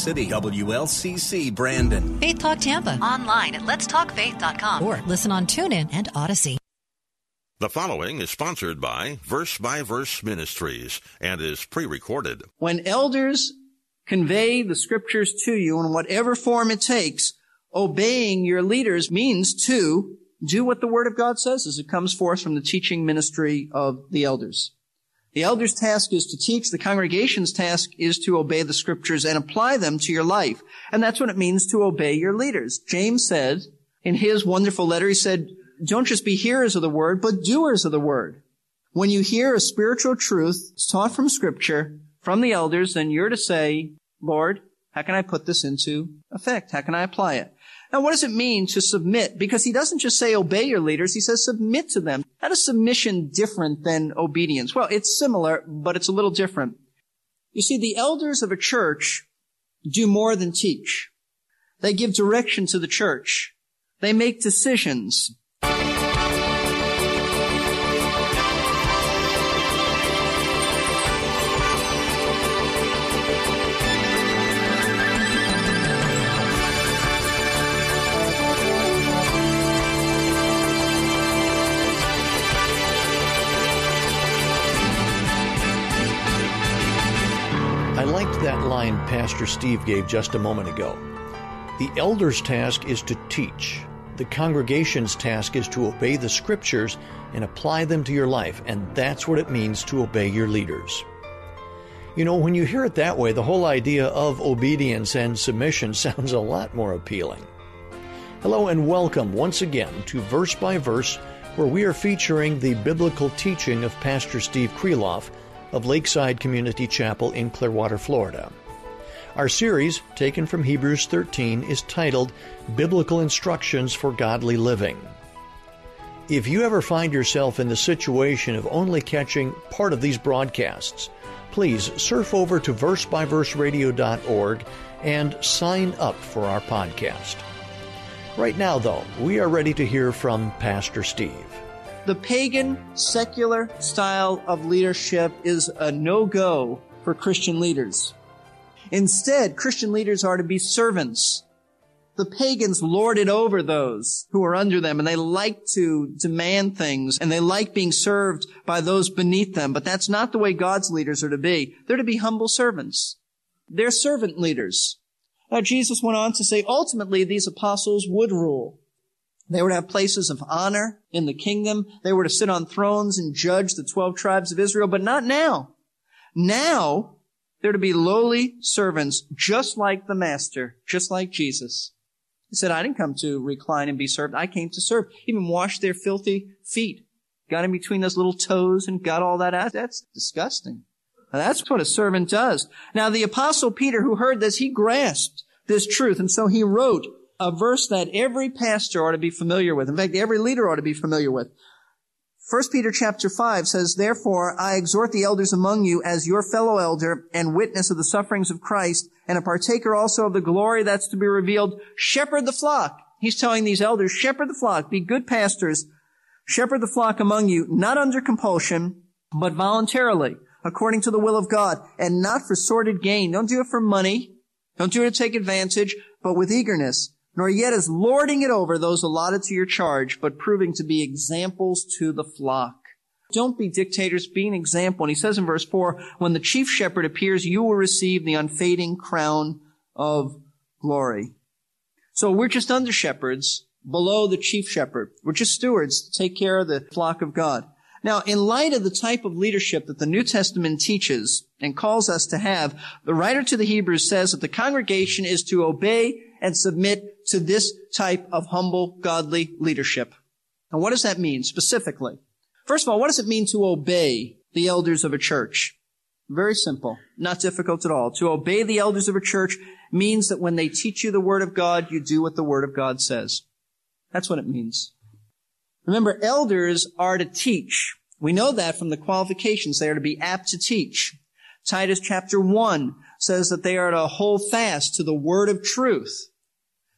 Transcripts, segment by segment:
City, WLCC Brandon. Faith Talk Tampa. Online at letstalkfaith.com. Or listen on TuneIn and Odyssey. The following is sponsored by Verse by Verse Ministries and is pre recorded. When elders convey the scriptures to you in whatever form it takes, obeying your leaders means to do what the Word of God says as it comes forth from the teaching ministry of the elders. The elder's task is to teach. The congregation's task is to obey the scriptures and apply them to your life. And that's what it means to obey your leaders. James said in his wonderful letter, he said, don't just be hearers of the word, but doers of the word. When you hear a spiritual truth taught from scripture, from the elders, then you're to say, Lord, how can I put this into effect? How can I apply it? Now, what does it mean to submit? Because he doesn't just say obey your leaders, he says submit to them. How is submission different than obedience? Well, it's similar, but it's a little different. You see, the elders of a church do more than teach. They give direction to the church. They make decisions. That line Pastor Steve gave just a moment ago. The elder's task is to teach. The congregation's task is to obey the scriptures and apply them to your life, and that's what it means to obey your leaders. You know, when you hear it that way, the whole idea of obedience and submission sounds a lot more appealing. Hello and welcome once again to Verse by Verse, where we are featuring the biblical teaching of Pastor Steve Kreloff of Lakeside Community Chapel in Clearwater, Florida. Our series, taken from Hebrews 13, is titled Biblical Instructions for Godly Living. If you ever find yourself in the situation of only catching part of these broadcasts, please surf over to versebyverseradio.org and sign up for our podcast. Right now, though, we are ready to hear from Pastor Steve. The pagan, secular style of leadership is a no-go for Christian leaders. Instead, Christian leaders are to be servants. The pagans lorded over those who are under them and they like to demand things and they like being served by those beneath them. But that's not the way God's leaders are to be. They're to be humble servants. They're servant leaders. Now Jesus went on to say ultimately these apostles would rule. They were to have places of honor in the kingdom. They were to sit on thrones and judge the 12 tribes of Israel, but not now. Now, they're to be lowly servants, just like the master, just like Jesus. He said, I didn't come to recline and be served. I came to serve. Even washed their filthy feet. Got in between those little toes and got all that out. That's disgusting. Now, that's what a servant does. Now, the apostle Peter, who heard this, he grasped this truth. And so he wrote a verse that every pastor ought to be familiar with. In fact, every leader ought to be familiar with. 1 Peter chapter 5 says, Therefore I exhort the elders among you as your fellow elder and witness of the sufferings of Christ and a partaker also of the glory that's to be revealed. Shepherd the flock. He's telling these elders, shepherd the flock, be good pastors, shepherd the flock among you, not under compulsion, but voluntarily, according to the will of God, and not for sordid gain. Don't do it for money. Don't do it to take advantage, but with eagerness nor yet as lording it over those allotted to your charge, but proving to be examples to the flock. Don't be dictators, be an example. And he says in verse 4, when the chief shepherd appears, you will receive the unfading crown of glory. So we're just under shepherds below the chief shepherd. We're just stewards to take care of the flock of God. Now, in light of the type of leadership that the New Testament teaches and calls us to have, the writer to the Hebrews says that the congregation is to obey and submit to this type of humble, godly leadership. And what does that mean specifically? First of all, what does it mean to obey the elders of a church? Very simple, not difficult at all. To obey the elders of a church means that when they teach you the Word of God, you do what the Word of God says. That's what it means. Remember, elders are to teach. We know that from the qualifications. They are to be apt to teach. Titus chapter 1 says that they are to hold fast to the word of truth.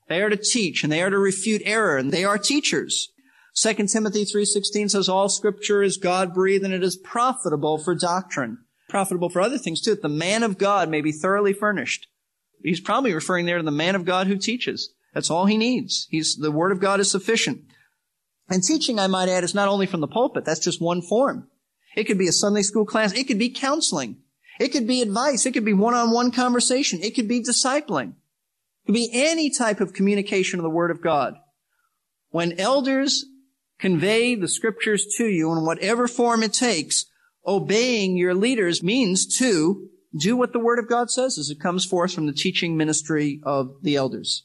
They are to teach and they are to refute error and they are teachers. 2 Timothy 3.16 says all scripture is God-breathed and it is profitable for doctrine. Profitable for other things too. That the man of God may be thoroughly furnished. He's probably referring there to the man of God who teaches. That's all he needs. He's, the word of God is sufficient. And teaching, I might add, is not only from the pulpit. That's just one form. It could be a Sunday school class. It could be counseling. It could be advice. It could be one-on-one conversation. It could be discipling. It could be any type of communication of the Word of God. When elders convey the scriptures to you in whatever form it takes, obeying your leaders means to do what the Word of God says as it comes forth from the teaching ministry of the elders.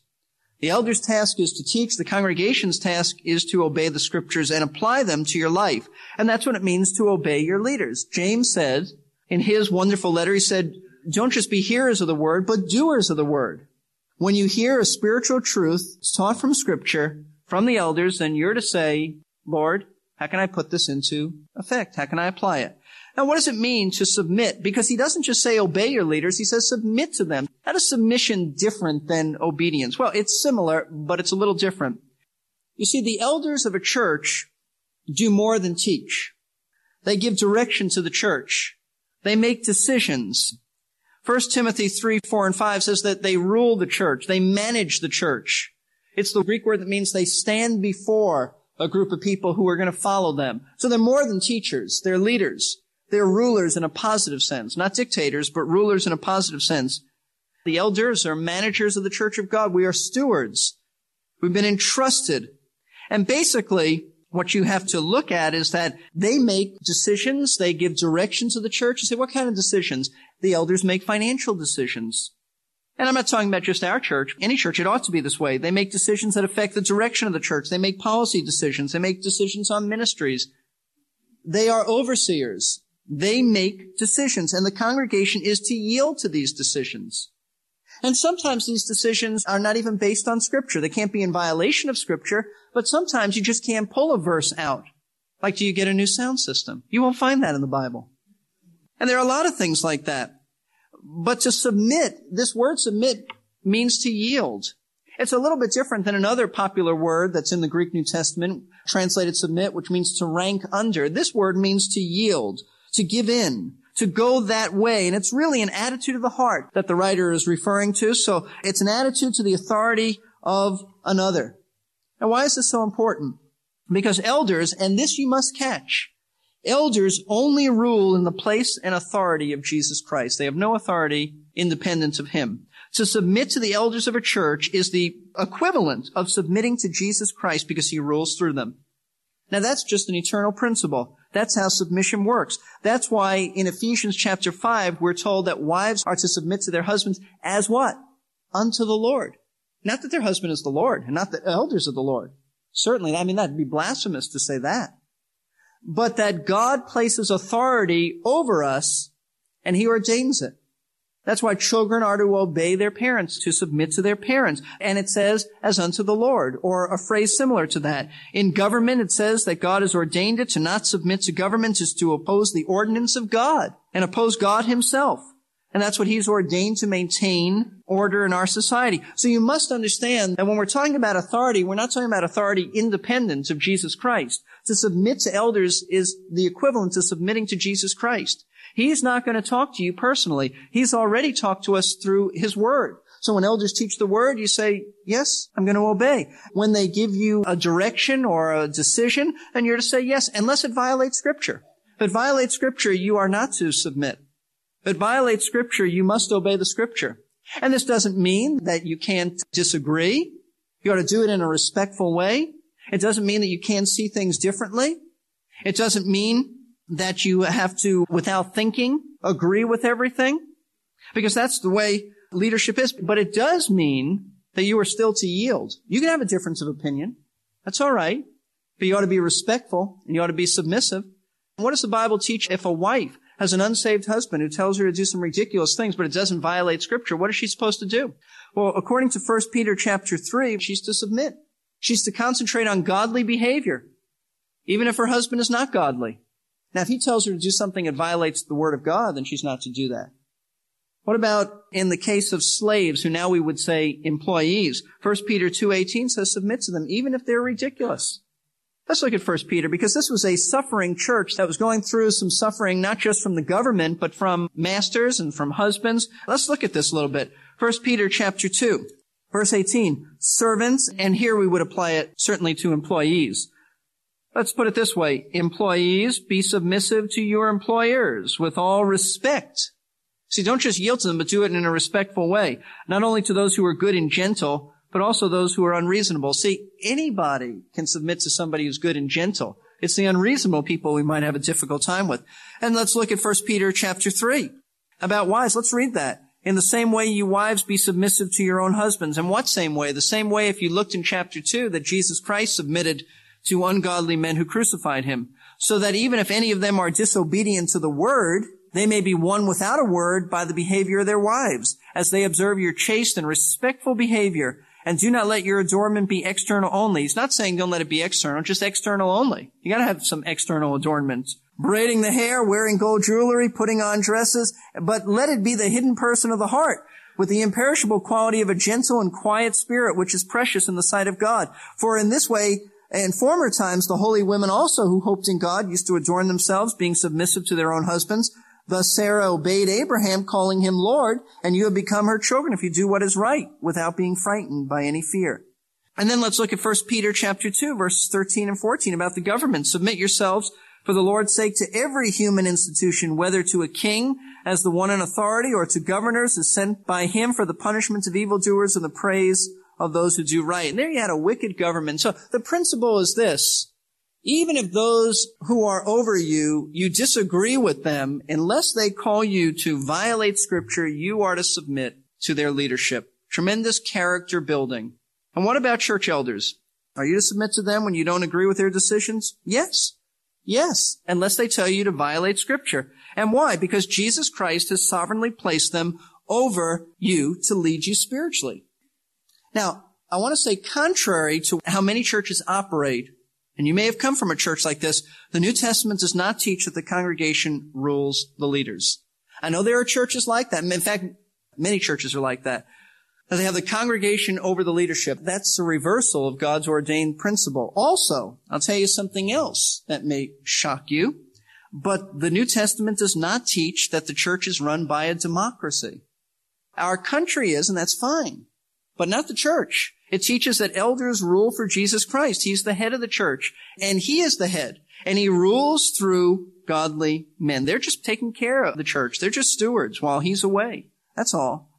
The elder's task is to teach. The congregation's task is to obey the scriptures and apply them to your life. And that's what it means to obey your leaders. James said in his wonderful letter, he said, don't just be hearers of the word, but doers of the word. When you hear a spiritual truth taught from scripture, from the elders, then you're to say, Lord, how can I put this into effect? How can I apply it? Now, what does it mean to submit? Because he doesn't just say obey your leaders, he says submit to them. How is submission different than obedience? Well, it's similar, but it's a little different. You see, the elders of a church do more than teach. They give direction to the church. They make decisions. 1 Timothy 3, 4, and 5 says that they rule the church. They manage the church. It's the Greek word that means they stand before a group of people who are going to follow them. So they're more than teachers. They're leaders. They're rulers in a positive sense, not dictators, but rulers in a positive sense. The elders are managers of the church of God. We are stewards. We've been entrusted. And basically, what you have to look at is that they make decisions. They give direction to the church. You say, what kind of decisions? The elders make financial decisions. And I'm not talking about just our church. Any church, it ought to be this way. They make decisions that affect the direction of the church. They make policy decisions. They make decisions on ministries. They are overseers. They make decisions and the congregation is to yield to these decisions. And sometimes these decisions are not even based on scripture. They can't be in violation of scripture, but sometimes you just can't pull a verse out. Like, do you get a new sound system? You won't find that in the Bible. And there are a lot of things like that. But to submit, this word submit means to yield. It's a little bit different than another popular word that's in the Greek New Testament, translated submit, which means to rank under. This word means to yield to give in, to go that way. And it's really an attitude of the heart that the writer is referring to. So it's an attitude to the authority of another. Now why is this so important? Because elders, and this you must catch, elders only rule in the place and authority of Jesus Christ. They have no authority independent of Him. To submit to the elders of a church is the equivalent of submitting to Jesus Christ because He rules through them. Now that's just an eternal principle. That's how submission works. That's why in Ephesians chapter 5, we're told that wives are to submit to their husbands as what? Unto the Lord. Not that their husband is the Lord, and not the elders of the Lord. Certainly, I mean, that'd be blasphemous to say that. But that God places authority over us, and He ordains it. That's why children are to obey their parents, to submit to their parents. And it says, as unto the Lord, or a phrase similar to that. In government, it says that God has ordained it to not submit to government is to oppose the ordinance of God and oppose God himself. And that's what he's ordained to maintain order in our society. So you must understand that when we're talking about authority, we're not talking about authority independent of Jesus Christ. To submit to elders is the equivalent to submitting to Jesus Christ. He's not going to talk to you personally. He's already talked to us through His Word. So when elders teach the Word, you say, yes, I'm going to obey. When they give you a direction or a decision, then you're to say yes, unless it violates Scripture. If it violates Scripture, you are not to submit. It violates Scripture, you must obey the Scripture. And this doesn't mean that you can't disagree. You ought to do it in a respectful way. It doesn't mean that you can't see things differently. It doesn't mean that you have to, without thinking, agree with everything. Because that's the way leadership is. But it does mean that you are still to yield. You can have a difference of opinion. That's all right. But you ought to be respectful and you ought to be submissive. What does the Bible teach if a wife has an unsaved husband who tells her to do some ridiculous things, but it doesn't violate scripture? What is she supposed to do? Well, according to 1 Peter chapter 3, she's to submit. She's to concentrate on godly behavior, even if her husband is not godly. Now, if he tells her to do something that violates the word of God, then she's not to do that. What about in the case of slaves who now we would say employees? 1 Peter 2.18 says submit to them even if they're ridiculous. Let's look at 1 Peter because this was a suffering church that was going through some suffering not just from the government but from masters and from husbands. Let's look at this a little bit. 1 Peter chapter 2, verse 18, servants, and here we would apply it certainly to employees. Let's put it this way. Employees, be submissive to your employers with all respect. See, don't just yield to them, but do it in a respectful way. Not only to those who are good and gentle, but also those who are unreasonable. See, anybody can submit to somebody who's good and gentle. It's the unreasonable people we might have a difficult time with. And let's look at 1 Peter chapter 3 about wives. Let's read that. In the same way, you wives be submissive to your own husbands. And what same way? The same way if you looked in chapter 2 that Jesus Christ submitted to ungodly men who crucified him. So that even if any of them are disobedient to the word, they may be won without a word by the behavior of their wives, as they observe your chaste and respectful behavior. And do not let your adornment be external only. He's not saying don't let it be external, just external only. You gotta have some external adornments. Braiding the hair, wearing gold jewelry, putting on dresses, but let it be the hidden person of the heart with the imperishable quality of a gentle and quiet spirit, which is precious in the sight of God. For in this way, in former times, the holy women also who hoped in God used to adorn themselves, being submissive to their own husbands. Thus Sarah obeyed Abraham, calling him Lord, and you have become her children if you do what is right, without being frightened by any fear. And then let's look at 1 Peter chapter 2, verses 13 and 14 about the government. Submit yourselves for the Lord's sake to every human institution, whether to a king as the one in authority or to governors as sent by him for the punishment of evildoers and the praise of those who do right. And there you had a wicked government. So the principle is this. Even if those who are over you, you disagree with them, unless they call you to violate scripture, you are to submit to their leadership. Tremendous character building. And what about church elders? Are you to submit to them when you don't agree with their decisions? Yes. Yes. Unless they tell you to violate scripture. And why? Because Jesus Christ has sovereignly placed them over you to lead you spiritually. Now, I want to say contrary to how many churches operate, and you may have come from a church like this, the New Testament does not teach that the congregation rules the leaders. I know there are churches like that. In fact, many churches are like that. That they have the congregation over the leadership. That's a reversal of God's ordained principle. Also, I'll tell you something else that may shock you, but the New Testament does not teach that the church is run by a democracy. Our country is, and that's fine, but not the church. It teaches that elders rule for Jesus Christ. He's the head of the church and he is the head and he rules through godly men. They're just taking care of the church. They're just stewards while he's away. That's all.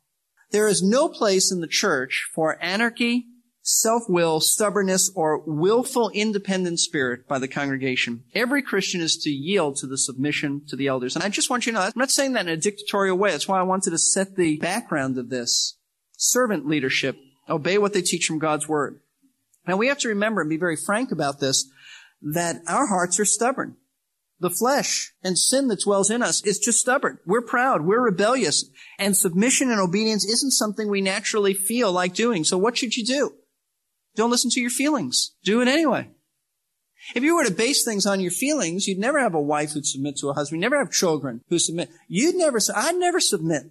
There is no place in the church for anarchy, self-will, stubbornness, or willful independent spirit by the congregation. Every Christian is to yield to the submission to the elders. And I just want you to know, I'm not saying that in a dictatorial way. That's why I wanted to set the background of this. Servant leadership Obey what they teach from God's word. Now we have to remember and be very frank about this, that our hearts are stubborn. The flesh and sin that dwells in us is just stubborn. We're proud. We're rebellious. And submission and obedience isn't something we naturally feel like doing. So what should you do? Don't listen to your feelings. Do it anyway. If you were to base things on your feelings, you'd never have a wife who'd submit to a husband. You'd never have children who submit. You'd never, I'd never submit.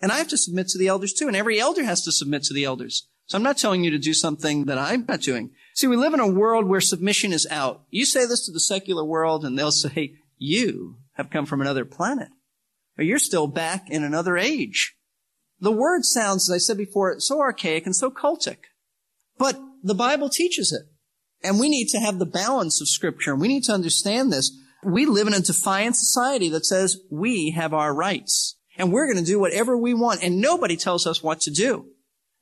And I have to submit to the elders too. And every elder has to submit to the elders. So I'm not telling you to do something that I'm not doing. See, we live in a world where submission is out. You say this to the secular world and they'll say, you have come from another planet. Or you're still back in another age. The word sounds, as I said before, so archaic and so cultic. But the Bible teaches it. And we need to have the balance of scripture. And we need to understand this. We live in a defiant society that says we have our rights. And we're going to do whatever we want. And nobody tells us what to do.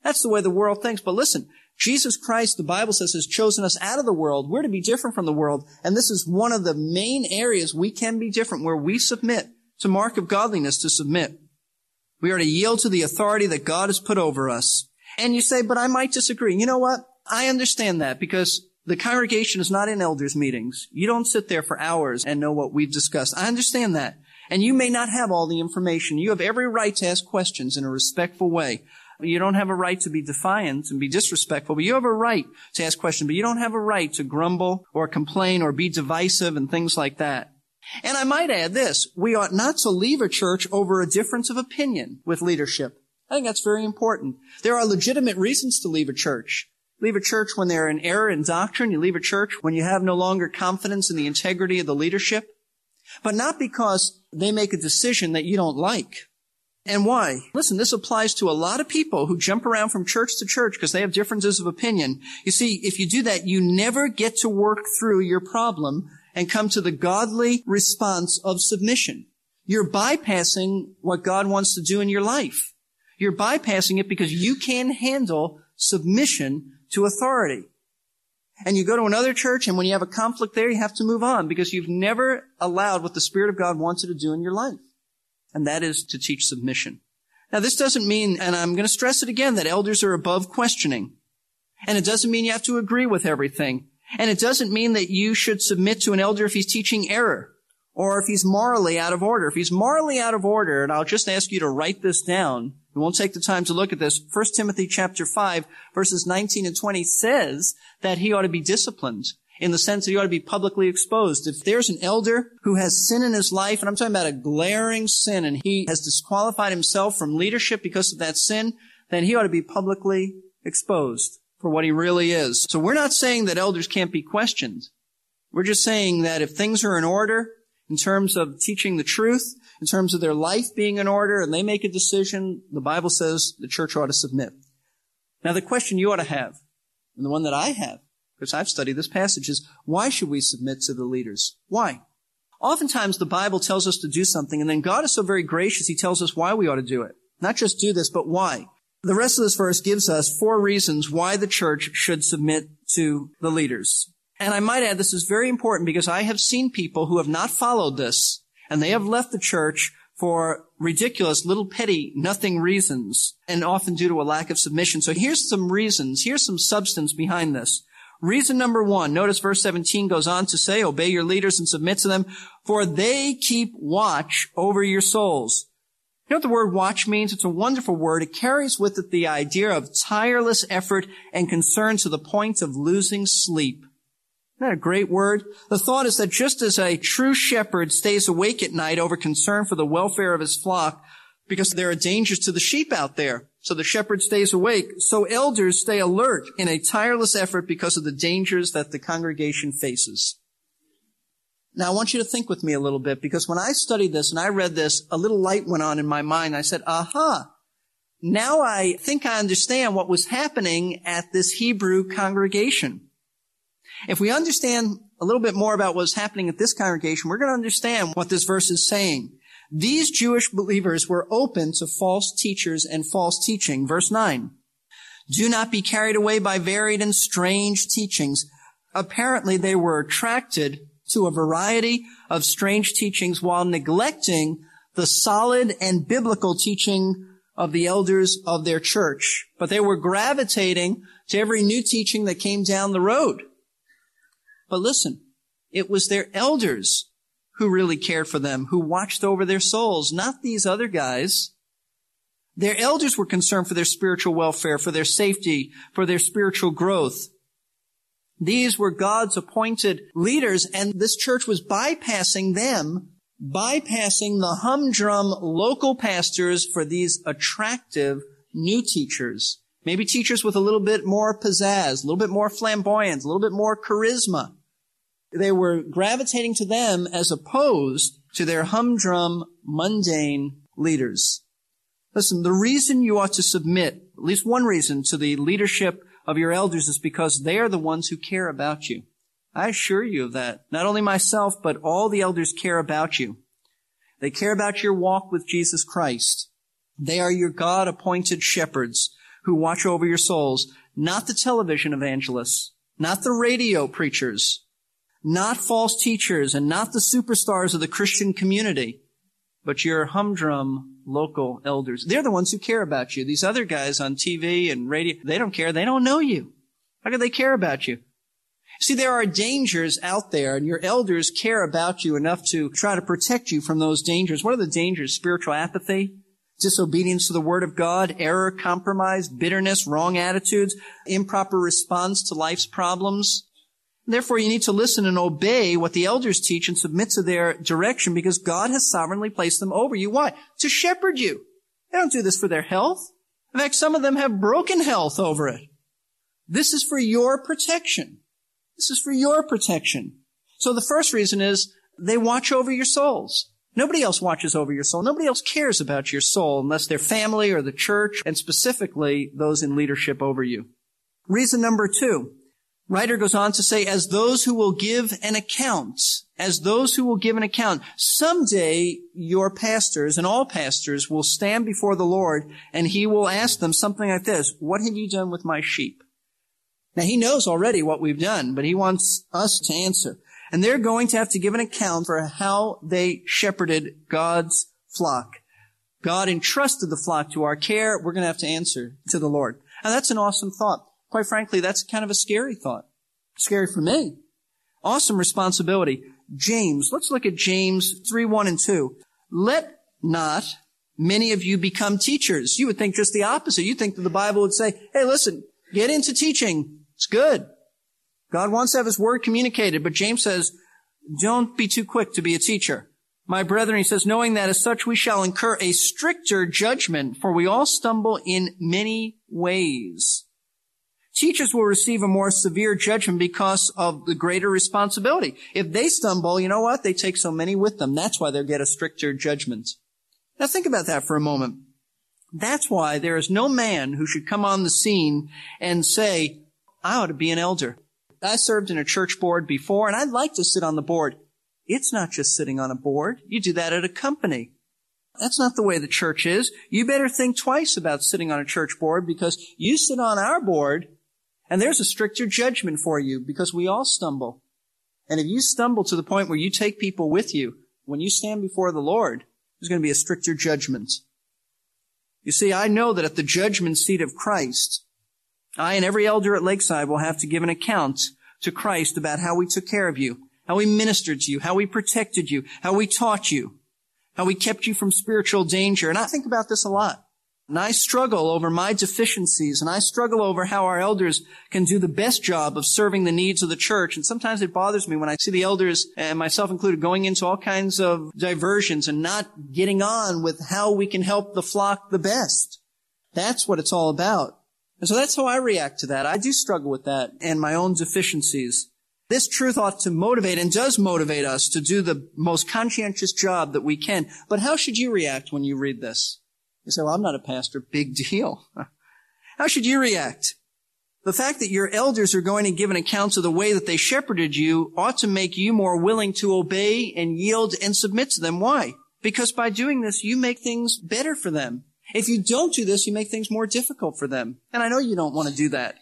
That's the way the world thinks. But listen, Jesus Christ, the Bible says, has chosen us out of the world. We're to be different from the world. And this is one of the main areas we can be different where we submit. to mark of godliness to submit. We are to yield to the authority that God has put over us. And you say, but I might disagree. You know what? I understand that because the congregation is not in elders meetings. You don't sit there for hours and know what we've discussed. I understand that. And you may not have all the information. You have every right to ask questions in a respectful way. You don't have a right to be defiant and be disrespectful, but you have a right to ask questions, but you don't have a right to grumble or complain or be divisive and things like that. And I might add this, we ought not to leave a church over a difference of opinion with leadership. I think that's very important. There are legitimate reasons to leave a church. Leave a church when they're in error in doctrine. You leave a church when you have no longer confidence in the integrity of the leadership. But not because they make a decision that you don't like. And why? Listen, this applies to a lot of people who jump around from church to church because they have differences of opinion. You see, if you do that, you never get to work through your problem and come to the godly response of submission. You're bypassing what God wants to do in your life. You're bypassing it because you can't handle submission to authority. And you go to another church and when you have a conflict there, you have to move on because you've never allowed what the Spirit of God wants you to do in your life and that is to teach submission. Now, this doesn't mean, and I'm going to stress it again, that elders are above questioning. And it doesn't mean you have to agree with everything. And it doesn't mean that you should submit to an elder if he's teaching error or if he's morally out of order. If he's morally out of order, and I'll just ask you to write this down. We won't take the time to look at this. 1 Timothy chapter 5 verses 19 and 20 says that he ought to be disciplined in the sense that he ought to be publicly exposed. If there's an elder who has sin in his life, and I'm talking about a glaring sin, and he has disqualified himself from leadership because of that sin, then he ought to be publicly exposed for what he really is. So we're not saying that elders can't be questioned. We're just saying that if things are in order, in terms of teaching the truth, in terms of their life being in order, and they make a decision, the Bible says the church ought to submit. Now the question you ought to have, and the one that I have, because I've studied this passage, is why should we submit to the leaders? Why? Oftentimes the Bible tells us to do something and then God is so very gracious, He tells us why we ought to do it. Not just do this, but why. The rest of this verse gives us four reasons why the church should submit to the leaders. And I might add this is very important because I have seen people who have not followed this and they have left the church for ridiculous, little petty, nothing reasons and often due to a lack of submission. So here's some reasons. Here's some substance behind this. Reason number one, notice verse 17 goes on to say, obey your leaders and submit to them, for they keep watch over your souls. You know what the word watch means? It's a wonderful word. It carries with it the idea of tireless effort and concern to the point of losing sleep. Isn't that a great word? The thought is that just as a true shepherd stays awake at night over concern for the welfare of his flock, because there are dangers to the sheep out there. So the shepherd stays awake. So elders stay alert in a tireless effort because of the dangers that the congregation faces. Now I want you to think with me a little bit because when I studied this and I read this, a little light went on in my mind. I said, aha, now I think I understand what was happening at this Hebrew congregation. If we understand a little bit more about what's happening at this congregation, we're going to understand what this verse is saying. These Jewish believers were open to false teachers and false teaching. Verse 9. Do not be carried away by varied and strange teachings. Apparently they were attracted to a variety of strange teachings while neglecting the solid and biblical teaching of the elders of their church. But they were gravitating to every new teaching that came down the road. But listen, it was their elders who really cared for them, who watched over their souls, not these other guys. Their elders were concerned for their spiritual welfare, for their safety, for their spiritual growth. These were God's appointed leaders, and this church was bypassing them, bypassing the humdrum local pastors for these attractive new teachers. Maybe teachers with a little bit more pizzazz, a little bit more flamboyance, a little bit more charisma they were gravitating to them as opposed to their humdrum, mundane leaders. Listen, the reason you ought to submit, at least one reason, to the leadership of your elders is because they are the ones who care about you. I assure you of that. Not only myself, but all the elders care about you. They care about your walk with Jesus Christ. They are your God appointed shepherds who watch over your souls, not the television evangelists, not the radio preachers, not false teachers and not the superstars of the Christian community, but your humdrum local elders. They're the ones who care about you. These other guys on TV and radio, they don't care. They don't know you. How could they care about you? See, there are dangers out there and your elders care about you enough to try to protect you from those dangers. What are the dangers? Spiritual apathy, disobedience to the word of God, error, compromise, bitterness, wrong attitudes, improper response to life's problems, Therefore, you need to listen and obey what the elders teach and submit to their direction because God has sovereignly placed them over you. Why? To shepherd you. They don't do this for their health. In fact, some of them have broken health over it. This is for your protection. This is for your protection. So the first reason is they watch over your souls. Nobody else watches over your soul. Nobody else cares about your soul unless their family or the church, and specifically those in leadership over you. Reason number two. Writer goes on to say, as those who will give an account, as those who will give an account, someday your pastors and all pastors will stand before the Lord and he will ask them something like this, what have you done with my sheep? Now he knows already what we've done, but he wants us to answer. And they're going to have to give an account for how they shepherded God's flock. God entrusted the flock to our care. We're going to have to answer to the Lord. And that's an awesome thought. Quite frankly, that's kind of a scary thought. Scary for me. Awesome responsibility. James, let's look at James 3, 1 and 2. Let not many of you become teachers. You would think just the opposite. You think that the Bible would say, hey, listen, get into teaching. It's good. God wants to have his word communicated, but James says, don't be too quick to be a teacher. My brethren, he says, knowing that as such we shall incur a stricter judgment, for we all stumble in many ways. Teachers will receive a more severe judgment because of the greater responsibility. If they stumble, you know what? They take so many with them. That's why they'll get a stricter judgment. Now think about that for a moment. That's why there is no man who should come on the scene and say, I ought to be an elder. I served in a church board before and I'd like to sit on the board. It's not just sitting on a board. You do that at a company. That's not the way the church is. You better think twice about sitting on a church board because you sit on our board and there's a stricter judgment for you because we all stumble. And if you stumble to the point where you take people with you, when you stand before the Lord, there's going to be a stricter judgment. You see, I know that at the judgment seat of Christ, I and every elder at Lakeside will have to give an account to Christ about how we took care of you, how we ministered to you, how we protected you, how we taught you, how we kept you from spiritual danger. And I think about this a lot. And I struggle over my deficiencies and I struggle over how our elders can do the best job of serving the needs of the church. And sometimes it bothers me when I see the elders and myself included going into all kinds of diversions and not getting on with how we can help the flock the best. That's what it's all about. And so that's how I react to that. I do struggle with that and my own deficiencies. This truth ought to motivate and does motivate us to do the most conscientious job that we can. But how should you react when you read this? You say, well, I'm not a pastor. Big deal. How should you react? The fact that your elders are going to give an account of the way that they shepherded you ought to make you more willing to obey and yield and submit to them. Why? Because by doing this, you make things better for them. If you don't do this, you make things more difficult for them. And I know you don't want to do that.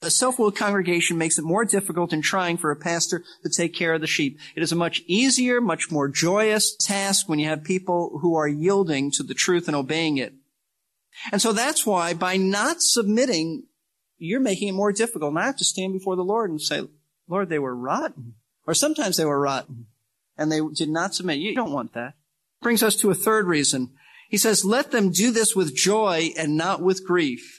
A self-willed congregation makes it more difficult and trying for a pastor to take care of the sheep. It is a much easier, much more joyous task when you have people who are yielding to the truth and obeying it. And so that's why by not submitting, you're making it more difficult. And I have to stand before the Lord and say, Lord, they were rotten. Or sometimes they were rotten and they did not submit. You don't want that. Brings us to a third reason. He says, let them do this with joy and not with grief.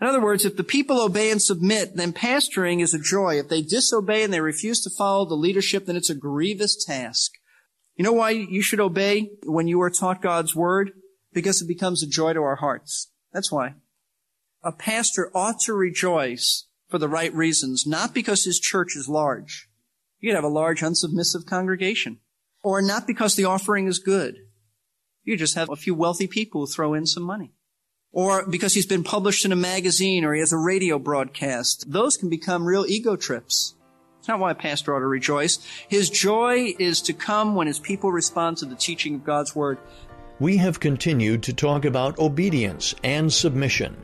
In other words, if the people obey and submit, then pastoring is a joy. If they disobey and they refuse to follow the leadership, then it's a grievous task. You know why you should obey when you are taught God's word? Because it becomes a joy to our hearts. That's why. A pastor ought to rejoice for the right reasons, not because his church is large. You could have a large unsubmissive congregation. Or not because the offering is good. You just have a few wealthy people who throw in some money or because he's been published in a magazine or he has a radio broadcast. Those can become real ego trips. It's not why a pastor ought to rejoice. His joy is to come when his people respond to the teaching of God's word. We have continued to talk about obedience and submission.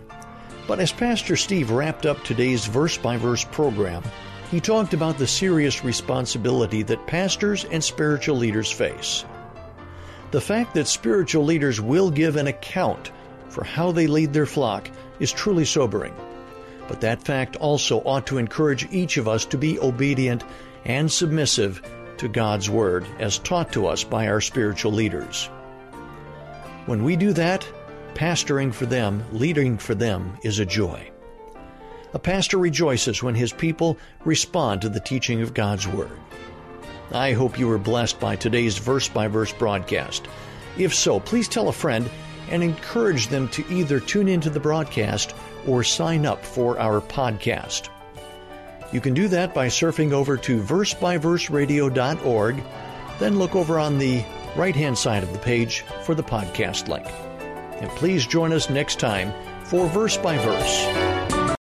But as Pastor Steve wrapped up today's verse by verse program, he talked about the serious responsibility that pastors and spiritual leaders face. The fact that spiritual leaders will give an account for how they lead their flock is truly sobering. But that fact also ought to encourage each of us to be obedient and submissive to God's Word as taught to us by our spiritual leaders. When we do that, pastoring for them, leading for them, is a joy. A pastor rejoices when his people respond to the teaching of God's Word. I hope you were blessed by today's verse by verse broadcast. If so, please tell a friend and encourage them to either tune into the broadcast or sign up for our podcast. You can do that by surfing over to versebyverseradio.org, then look over on the right hand side of the page for the podcast link. And please join us next time for Verse by Verse.